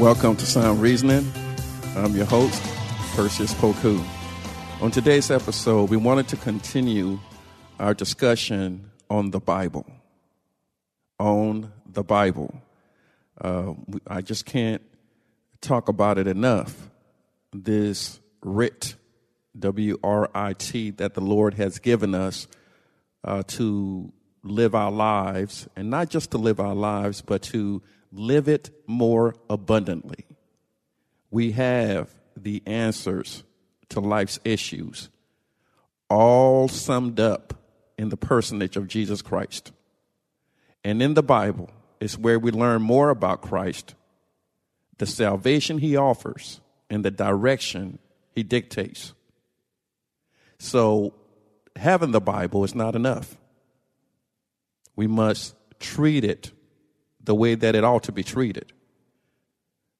Welcome to Sound Reasoning. I'm your host, Perseus Poku. On today's episode, we wanted to continue our discussion on the Bible. On the Bible. Uh, I just can't talk about it enough. This writ, W R I T, that the Lord has given us uh, to live our lives, and not just to live our lives, but to live it more abundantly. We have the answers to life's issues, all summed up in the personage of Jesus Christ. And in the Bible is where we learn more about Christ, the salvation he offers, and the direction he dictates. So, having the Bible is not enough. We must treat it the way that it ought to be treated.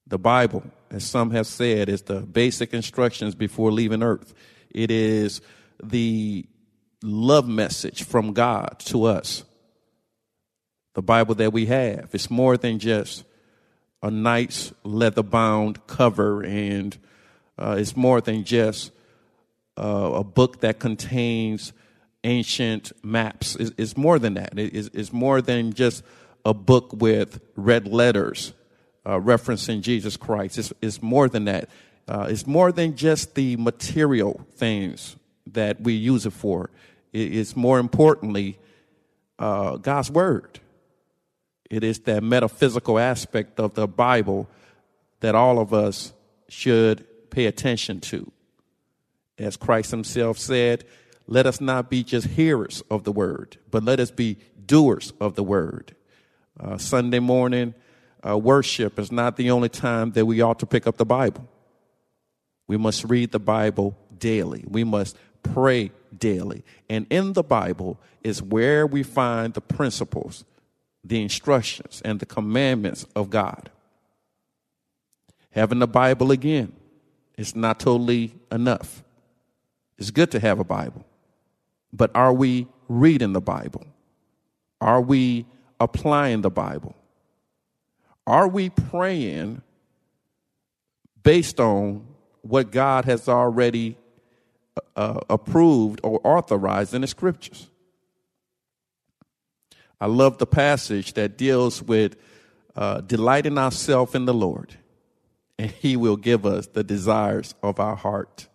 The Bible, as some have said, is the basic instructions before leaving earth. It is the love message from God to us. The Bible that we have. It's more than just a nice leather bound cover, and uh, it's more than just uh, a book that contains ancient maps. It's, it's more than that. It's, it's more than just a book with red letters uh, referencing Jesus Christ. It's, it's more than that. Uh, it's more than just the material things that we use it for. It's more importantly uh, God's Word. It is that metaphysical aspect of the Bible that all of us should pay attention to. As Christ Himself said, let us not be just hearers of the Word, but let us be doers of the Word. Uh, Sunday morning uh, worship is not the only time that we ought to pick up the Bible. We must read the Bible daily. We must pray daily. And in the Bible is where we find the principles, the instructions, and the commandments of God. Having the Bible again is not totally enough. It's good to have a Bible, but are we reading the Bible? Are we applying the Bible? Are we praying based on what God has already uh, approved or authorized in the scriptures? I love the passage that deals with uh, delighting ourselves in the Lord, and He will give us the desires of our heart.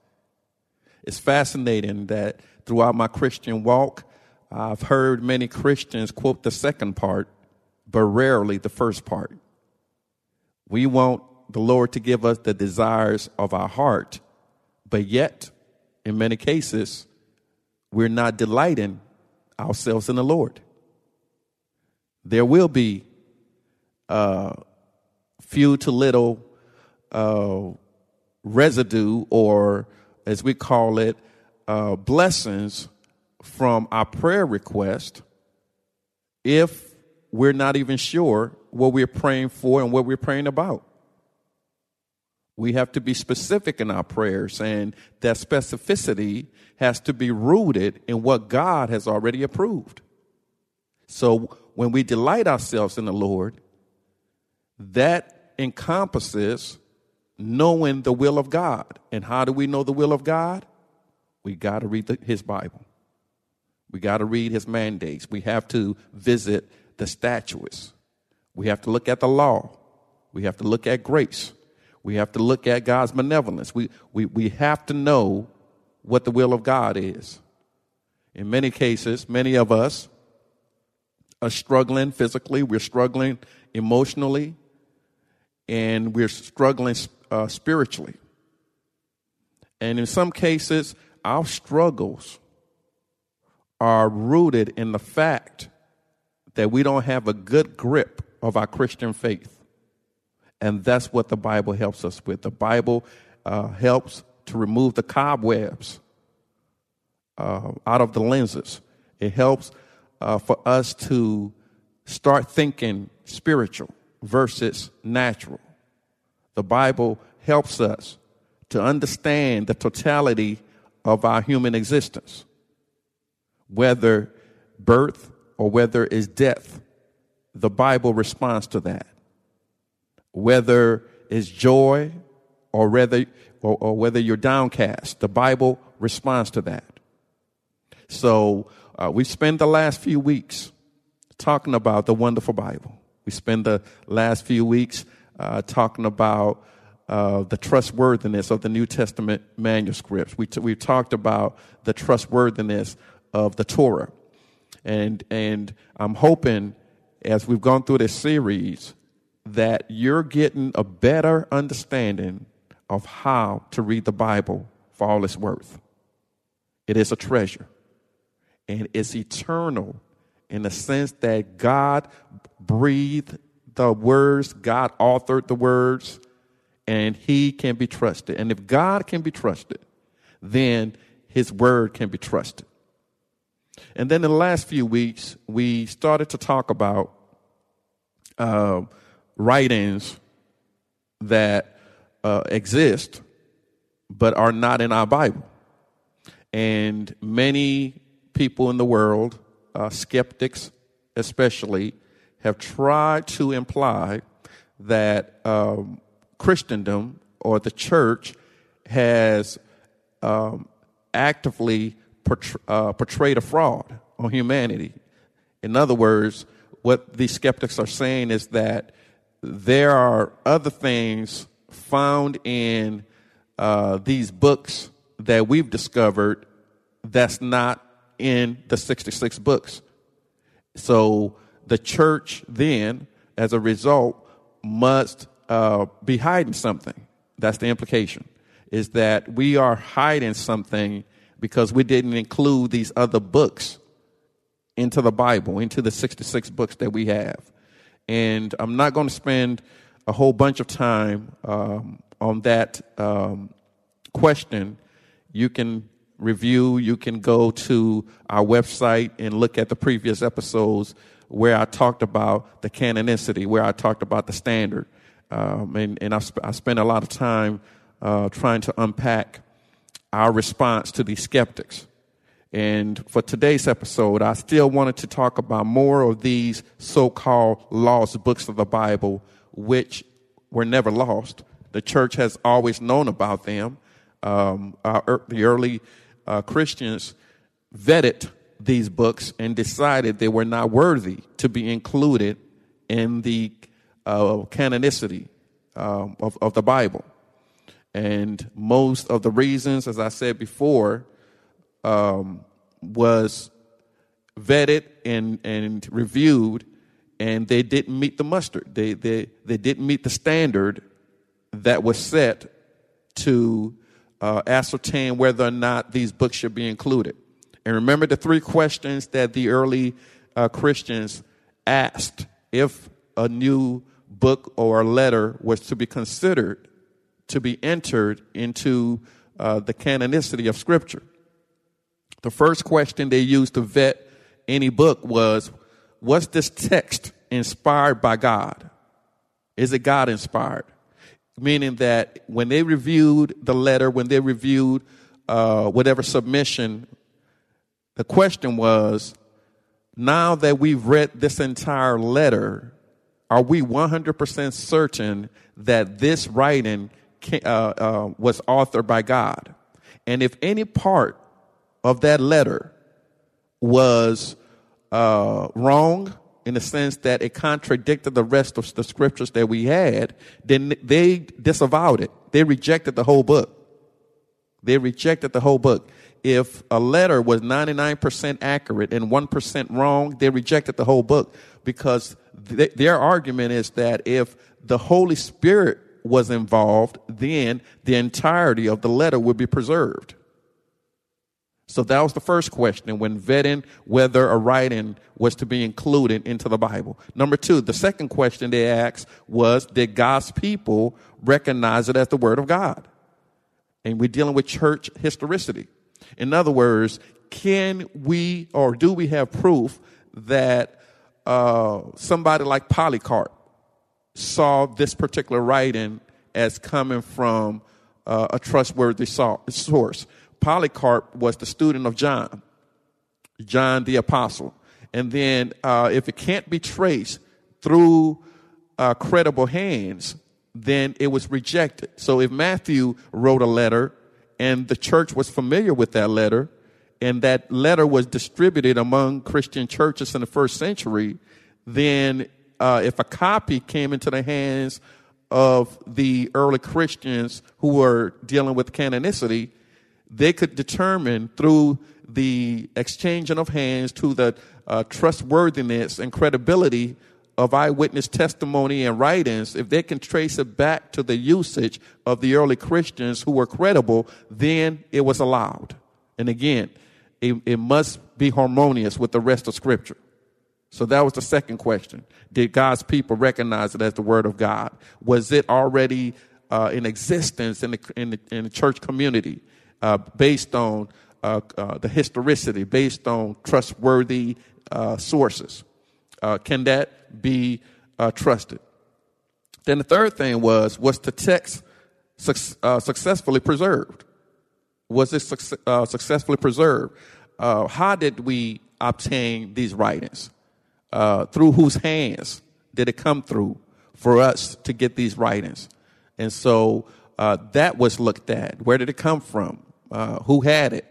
It's fascinating that throughout my Christian walk, I've heard many Christians quote the second part, but rarely the first part. We want the Lord to give us the desires of our heart, but yet, in many cases, we're not delighting ourselves in the Lord. There will be uh, few to little uh, residue, or as we call it, uh, blessings from our prayer request if we're not even sure what we're praying for and what we're praying about. We have to be specific in our prayers, and that specificity has to be rooted in what God has already approved. So when we delight ourselves in the Lord, that encompasses knowing the will of God. And how do we know the will of God? We got to read the, His Bible. We got to read his mandates. We have to visit the statutes. We have to look at the law. We have to look at grace. We have to look at God's benevolence. We, we, we have to know what the will of God is. In many cases, many of us are struggling physically, we're struggling emotionally, and we're struggling uh, spiritually. And in some cases, our struggles are rooted in the fact that we don't have a good grip of our Christian faith. And that's what the Bible helps us with. The Bible uh, helps to remove the cobwebs uh, out of the lenses. It helps uh, for us to start thinking spiritual versus natural. The Bible helps us to understand the totality of our human existence, whether birth or whether it's death. The Bible responds to that. Whether it's joy or whether, or, or whether you're downcast, the Bible responds to that. So uh, we spent the last few weeks talking about the wonderful Bible. We spend the last few weeks uh, talking about uh, the trustworthiness of the New Testament manuscripts. We t- we've talked about the trustworthiness of the Torah. And, and I'm hoping as we've gone through this series that you're getting a better understanding of how to read the Bible for all it's worth. It is a treasure and it's eternal in the sense that God breathed the words, God authored the words, and He can be trusted. And if God can be trusted, then His word can be trusted. And then in the last few weeks, we started to talk about uh, writings that uh, exist but are not in our Bible. And many people in the world, uh, skeptics especially, have tried to imply that um, Christendom or the church has um, actively portray, uh, portrayed a fraud on humanity. In other words, what these skeptics are saying is that there are other things found in uh, these books that we've discovered that's not in the 66 books. So the church then, as a result, must uh, be hiding something. That's the implication, is that we are hiding something because we didn't include these other books into the Bible, into the 66 books that we have. And I'm not going to spend a whole bunch of time um, on that um, question. You can review, you can go to our website and look at the previous episodes where I talked about the canonicity, where I talked about the standard. Um, and and I, sp- I spent a lot of time uh, trying to unpack our response to these skeptics. And for today's episode, I still wanted to talk about more of these so called lost books of the Bible, which were never lost. The church has always known about them. Um, our, the early uh, Christians vetted these books and decided they were not worthy to be included in the uh, canonicity um, of, of the Bible. And most of the reasons, as I said before, um, was vetted and, and reviewed, and they didn't meet the mustard. They, they, they didn't meet the standard that was set to uh, ascertain whether or not these books should be included. And remember the three questions that the early uh, Christians asked if a new book or a letter was to be considered to be entered into uh, the canonicity of Scripture. The first question they used to vet any book was Was this text inspired by God? Is it God inspired? meaning that when they reviewed the letter, when they reviewed uh, whatever submission, the question was, now that we've read this entire letter, are we 100% certain that this writing uh, uh, was authored by God? And if any part of that letter was uh, wrong, in the sense that it contradicted the rest of the scriptures that we had, then they disavowed it. They rejected the whole book. They rejected the whole book. If a letter was 99% accurate and 1% wrong, they rejected the whole book because th- their argument is that if the Holy Spirit was involved, then the entirety of the letter would be preserved. So that was the first question when vetting whether a writing was to be included into the Bible. Number two, the second question they asked was, did God's people recognize it as the Word of God? And we're dealing with church historicity. In other words, can we or do we have proof that uh, somebody like Polycarp saw this particular writing as coming from uh, a trustworthy source? Polycarp was the student of John, John the Apostle. And then, uh, if it can't be traced through uh, credible hands, then it was rejected. So, if Matthew wrote a letter and the church was familiar with that letter, and that letter was distributed among Christian churches in the first century, then uh, if a copy came into the hands of the early Christians who were dealing with canonicity, they could determine through the exchanging of hands to the uh, trustworthiness and credibility of eyewitness testimony and writings, if they can trace it back to the usage of the early Christians who were credible, then it was allowed. And again, it, it must be harmonious with the rest of Scripture. So that was the second question. Did God's people recognize it as the Word of God? Was it already uh, in existence in the, in the, in the church community? uh, based on uh, uh, the historicity, based on trustworthy uh, sources. Uh, can that be trusted? Then the third thing was was the text su- successfully preserved? Was it su- successfully preserved? how did we obtain these writings? Through whose hands did it come through for us to get these writings? And so uh, that was looked at. Where did it come from? Uh, who had it?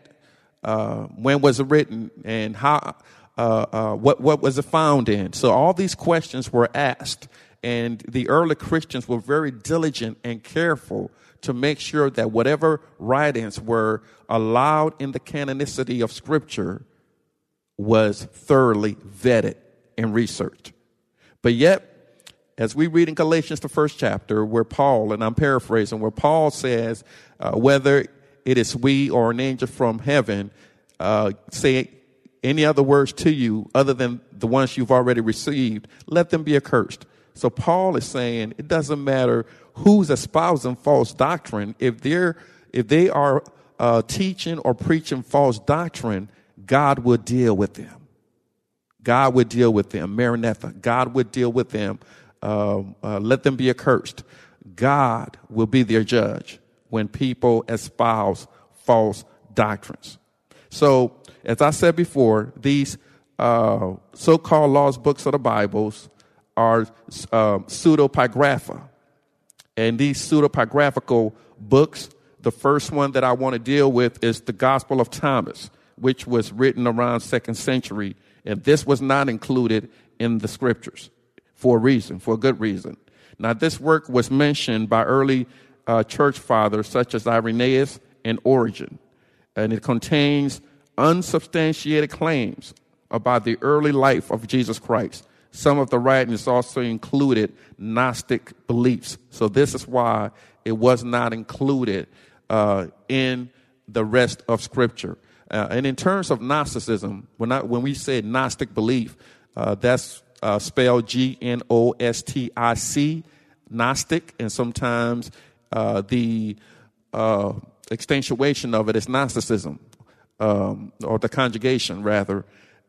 Uh, when was it written? And how? Uh, uh, what what was it found in? So all these questions were asked, and the early Christians were very diligent and careful to make sure that whatever writings were allowed in the canonicity of Scripture was thoroughly vetted and researched. But yet, as we read in Galatians, the first chapter, where Paul, and I'm paraphrasing, where Paul says, uh, whether it is we or an angel from heaven uh, say any other words to you other than the ones you've already received, let them be accursed. So Paul is saying it doesn't matter who's espousing false doctrine. If they're if they are uh, teaching or preaching false doctrine, God will deal with them. God would deal with them. Maranatha. God would deal with them. Um, uh, let them be accursed. God will be their judge when people espouse false doctrines. So, as I said before, these uh, so called lost books of the Bibles are uh, pseudepigrapha. And these pseudepigraphical books, the first one that I want to deal with is the Gospel of Thomas, which was written around second century. And this was not included in the scriptures for a reason, for a good reason. Now, this work was mentioned by early uh, church fathers such as Irenaeus and Origen, and it contains unsubstantiated claims about the early life of Jesus Christ. Some of the writings also included Gnostic beliefs. So, this is why it was not included uh, in the rest of Scripture. Uh, and in terms of Gnosticism, when, I, when we say Gnostic belief, uh, that's uh, spelled G N O S T I C, Gnostic, and sometimes uh, the uh, extenuation of it is Gnosticism, um, or the conjugation rather.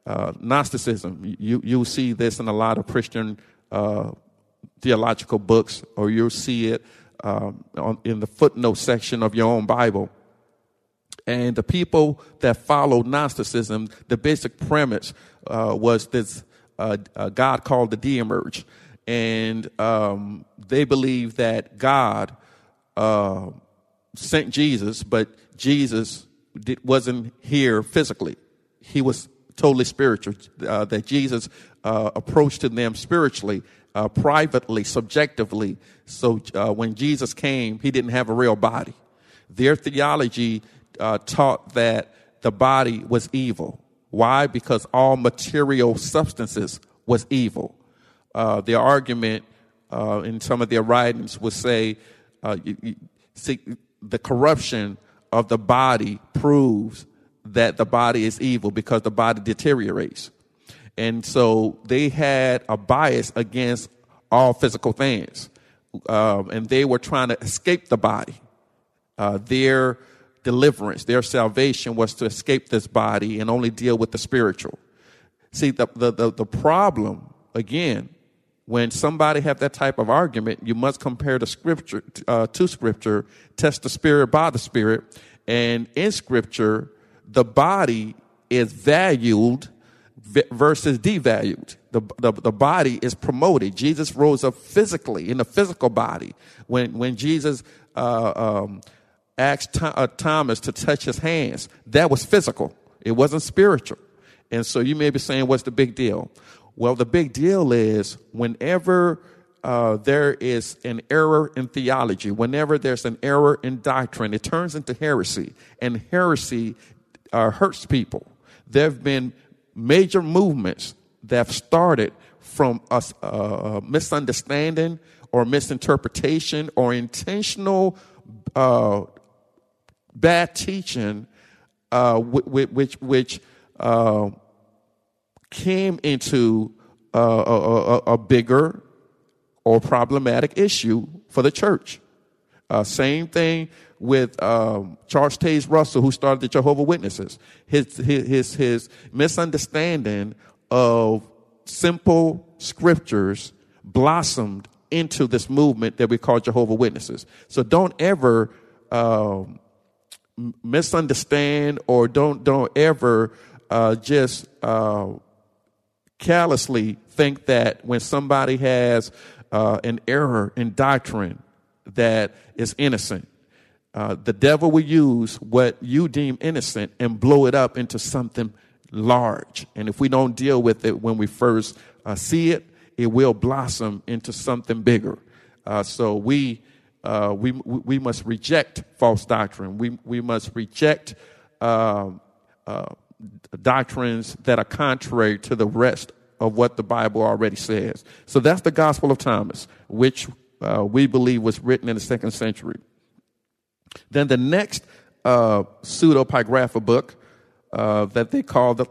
Uh, Gnosticism. You you'll see this in a lot of Christian theological books, or you'll see it um, on, in the footnote section of your own Bible. And the people that followed Gnosticism, the basic premise uh, was this uh, God called the Demiurge. And um, they believe that God uh, sent Jesus, but Jesus did, wasn't here physically. He was totally spiritual. Uh, that Jesus uh, approached to them spiritually, uh, privately, subjectively. So uh, when Jesus came, he didn't have a real body. Their theology uh, taught that the body was evil. Why? Because all material substances was evil. Uh, their argument in some of their writings would say uh, you, you, see, the corruption of the body proves that the body is evil because the body deteriorates. And so they had a bias against all physical things. Um, and they were trying to escape the body. Uh, their deliverance, their salvation was to escape this body and only deal with the spiritual. See, the, the, the, the problem, again, when somebody have that type of argument, you must compare the scripture uh, to scripture, test the spirit by the spirit, and in scripture, the body is valued versus devalued. The, the, the body is promoted. Jesus rose up physically in the physical body. When, when Jesus uh, um, asked uh, Thomas to touch his hands, that was physical. It wasn't spiritual. And so you may be saying, what's the big deal? Well, the big deal is whenever uh, there is an error in theology, whenever there's an error in doctrine, it turns into heresy, and heresy uh, hurts people. There have been major movements that have started from a uh, misunderstanding or misinterpretation or intentional uh, bad teaching, uh, which which uh, came into a, a, a, bigger or problematic issue for the church. Uh, same thing with um, Charles Taze Russell, who started the Jehovah Witnesses. His, his, his, his misunderstanding of simple scriptures blossomed into this movement that we call Jehovah Witnesses. So don't ever um, misunderstand or don't don't ever uh, just uh, callously think that when somebody has uh, an error in doctrine that is innocent. Uh, the devil will use what you deem innocent and blow it up into something large. And if we don't deal with it when we first uh, see it, it will blossom into something bigger. Uh, so we, uh, we, we must reject false doctrine. We, we must reject um, uh, doctrines that are contrary to the rest of what the Bible already says. So that's the Gospel of Thomas, which uh, we believe was written in the second century. Then the next uh, pseudepigrapha book uh, that they call the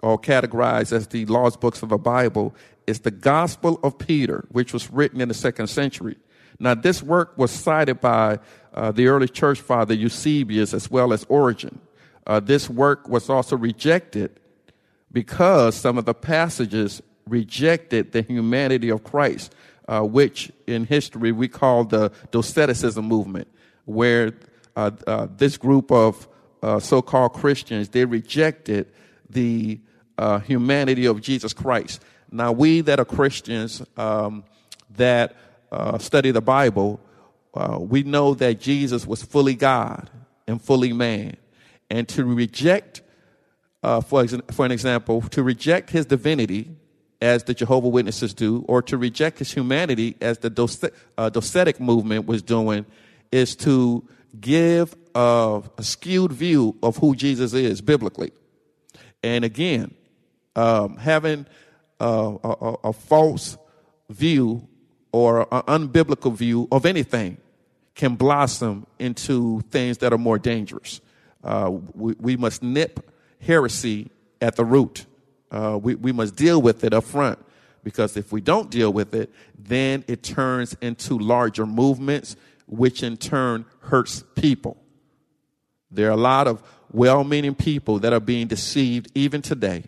or categorized as the lost books of the Bible is the Gospel of Peter, which was written in the second century. Now, this work was cited by uh, the early church father Eusebius as well as Origen. Uh, this work was also rejected because some of the passages rejected the humanity of Christ, uh, which in history we call the Doceticism movement, where uh, uh, this group of uh, so-called Christians they rejected the uh, humanity of Jesus Christ. Now, we that are Christians um, that uh, study the Bible, we know that Jesus was fully God and fully man and to reject, uh, for, ex- for an example, to reject his divinity as the Jehovah Witnesses do, or to reject his humanity as the Doce- uh, Docetic movement was doing, is to give a, a, skewed view of who Jesus is biblically. And again, um, having a, a, false view or an unbiblical view of anything can blossom into things that are more dangerous. Uh, we, we, must nip heresy at the root. Uh, we, we must deal with it up front because if we don't deal with it, then it turns into larger movements, which in turn hurts people. There are a lot of well meaning people that are being deceived even today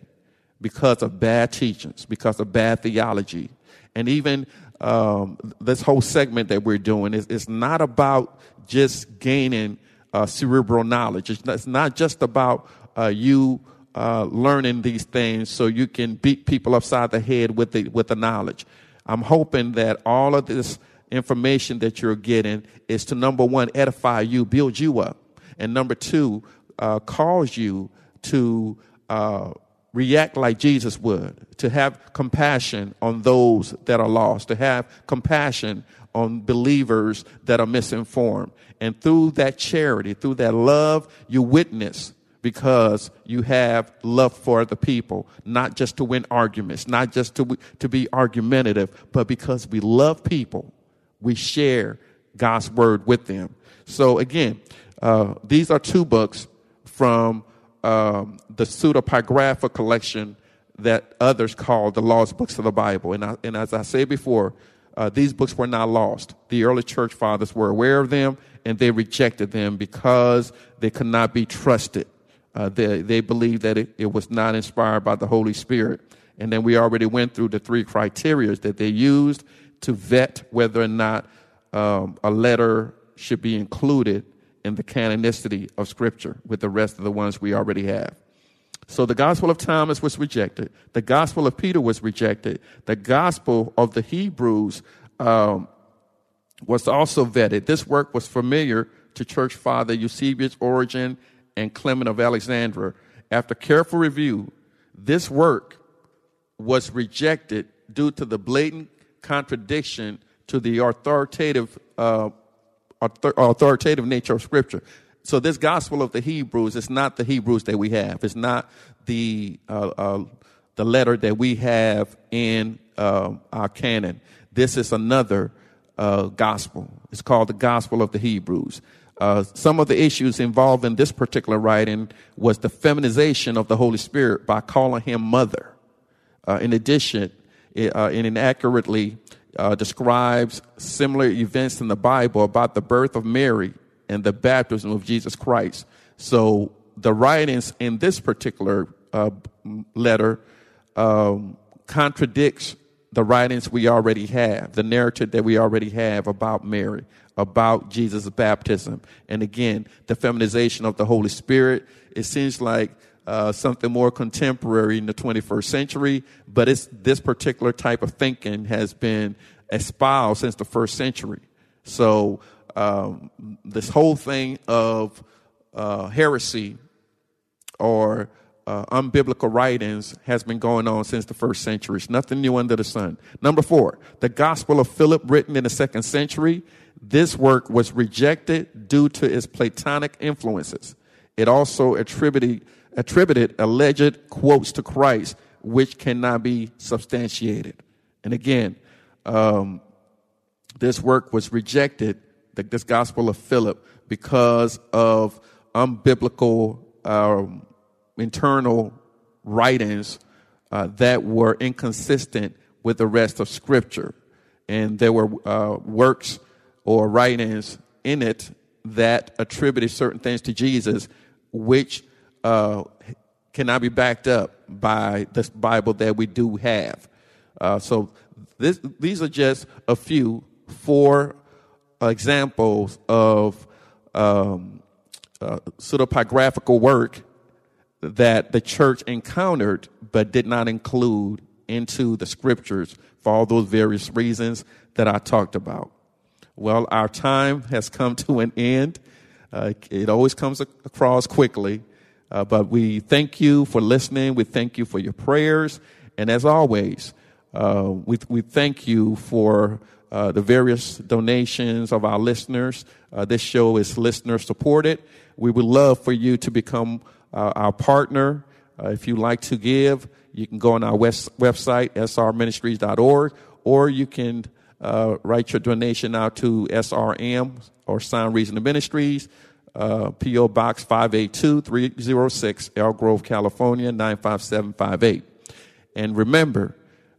because of bad teachings, because of bad theology. And even um, this whole segment that we're doing is, is not about just gaining uh, cerebral knowledge. It's not, it's not just about uh, you uh, learning these things so you can beat people upside the head with the, with the knowledge. I'm hoping that all of this information that you're getting is to number one, edify you, build you up, and number two, uh, cause you to uh, react like Jesus would, to have compassion on those that are lost, to have compassion on believers that are misinformed. And through that charity, through that love, you witness because you have love for the people, not just to win arguments, not just to, to be argumentative, but because we love people, we share God's word with them. So again, uh, these are two books from um, the pseudepigrapha collection that others call the lost books of the Bible. And, I, and as I said before, uh, these books were not lost. The early church fathers were aware of them and they rejected them because they could not be trusted. Uh, they, they believed that it, it was not inspired by the Holy Spirit. And then we already went through the three criteria that they used to vet whether or not um, a letter should be included in the canonicity of Scripture with the rest of the ones we already have. So the Gospel of Thomas was rejected. The Gospel of Peter was rejected. The Gospel of the Hebrews um, was also vetted. This work was familiar to Church Father Eusebius, Origen, and Clement of Alexandria. After careful review, this work was rejected due to the blatant contradiction to the authoritative uh, authoritative nature of Scripture. So this Gospel of the Hebrews is not the Hebrews that we have. It's not the uh, uh, the letter that we have in uh, our canon. This is another uh, gospel. It's called the Gospel of the Hebrews. Uh, some of the issues involved in this particular writing was the feminization of the Holy Spirit by calling him mother. Uh, in addition, it, it inaccurately uh, describes similar events in the Bible about the birth of Mary and the baptism of Jesus Christ. So the writings in this particular uh, letter um, contradicts the writings we already have, the narrative that we already have about Mary, about Jesus' baptism. And again, the feminization of the Holy Spirit. It seems like uh, something more contemporary in the 21st century, but it's this particular type of thinking has been espoused since the first century. So um, this whole thing of uh, heresy or uh, unbiblical writings has been going on since the first century. It's nothing new under the sun. Number four, the Gospel of Philip, written in the second century. This work was rejected due to its Platonic influences. It also attributed, attributed alleged quotes to Christ, which cannot be substantiated. And again, um, this work was rejected, this Gospel of Philip, because of unbiblical um, internal writings uh, that were inconsistent with the rest of Scripture. And there were uh, works or writings in it that attributed certain things to Jesus, which uh, cannot be backed up by this Bible that we do have. Uh, so this, these are just a few four examples of um, uh, pseudepigraphical work that the church encountered but did not include into the scriptures for all those various reasons that I talked about. Well, our time has come to an end. Uh, it always comes across quickly, uh, but we thank you for listening. We thank you for your prayers. And as always, uh, we, we thank you for uh, the various donations of our listeners. Uh, this show is listener supported. We would love for you to become uh, our partner. Uh, if you like to give, you can go on our west, website, srministries.org, or you can write your donation out to SRM or Sound Reasoning Ministries, uh, P.O. Box 582-306, Elk Grove, California, 95758. And remember,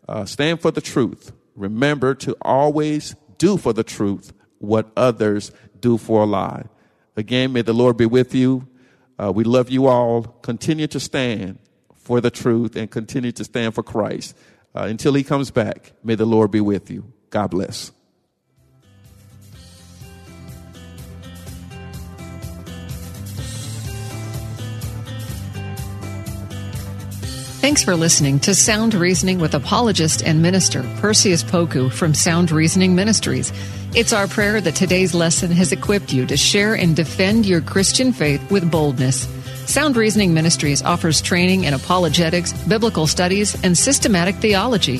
uh, stand for the truth. Remember to always do for the truth what others do for a lie. Again, may the Lord be with you. Uh, we love you all. Continue to stand for the truth and continue to stand for Christ. Uh, until he comes back, may the Lord be with you. God bless. Thanks for listening to Sound Reasoning with apologist and minister Perseus Poku from Sound Reasoning Ministries. It's our prayer that today's lesson has equipped you to share and defend your Christian faith with boldness. Sound Reasoning Ministries offers training in apologetics, biblical studies, and systematic theology.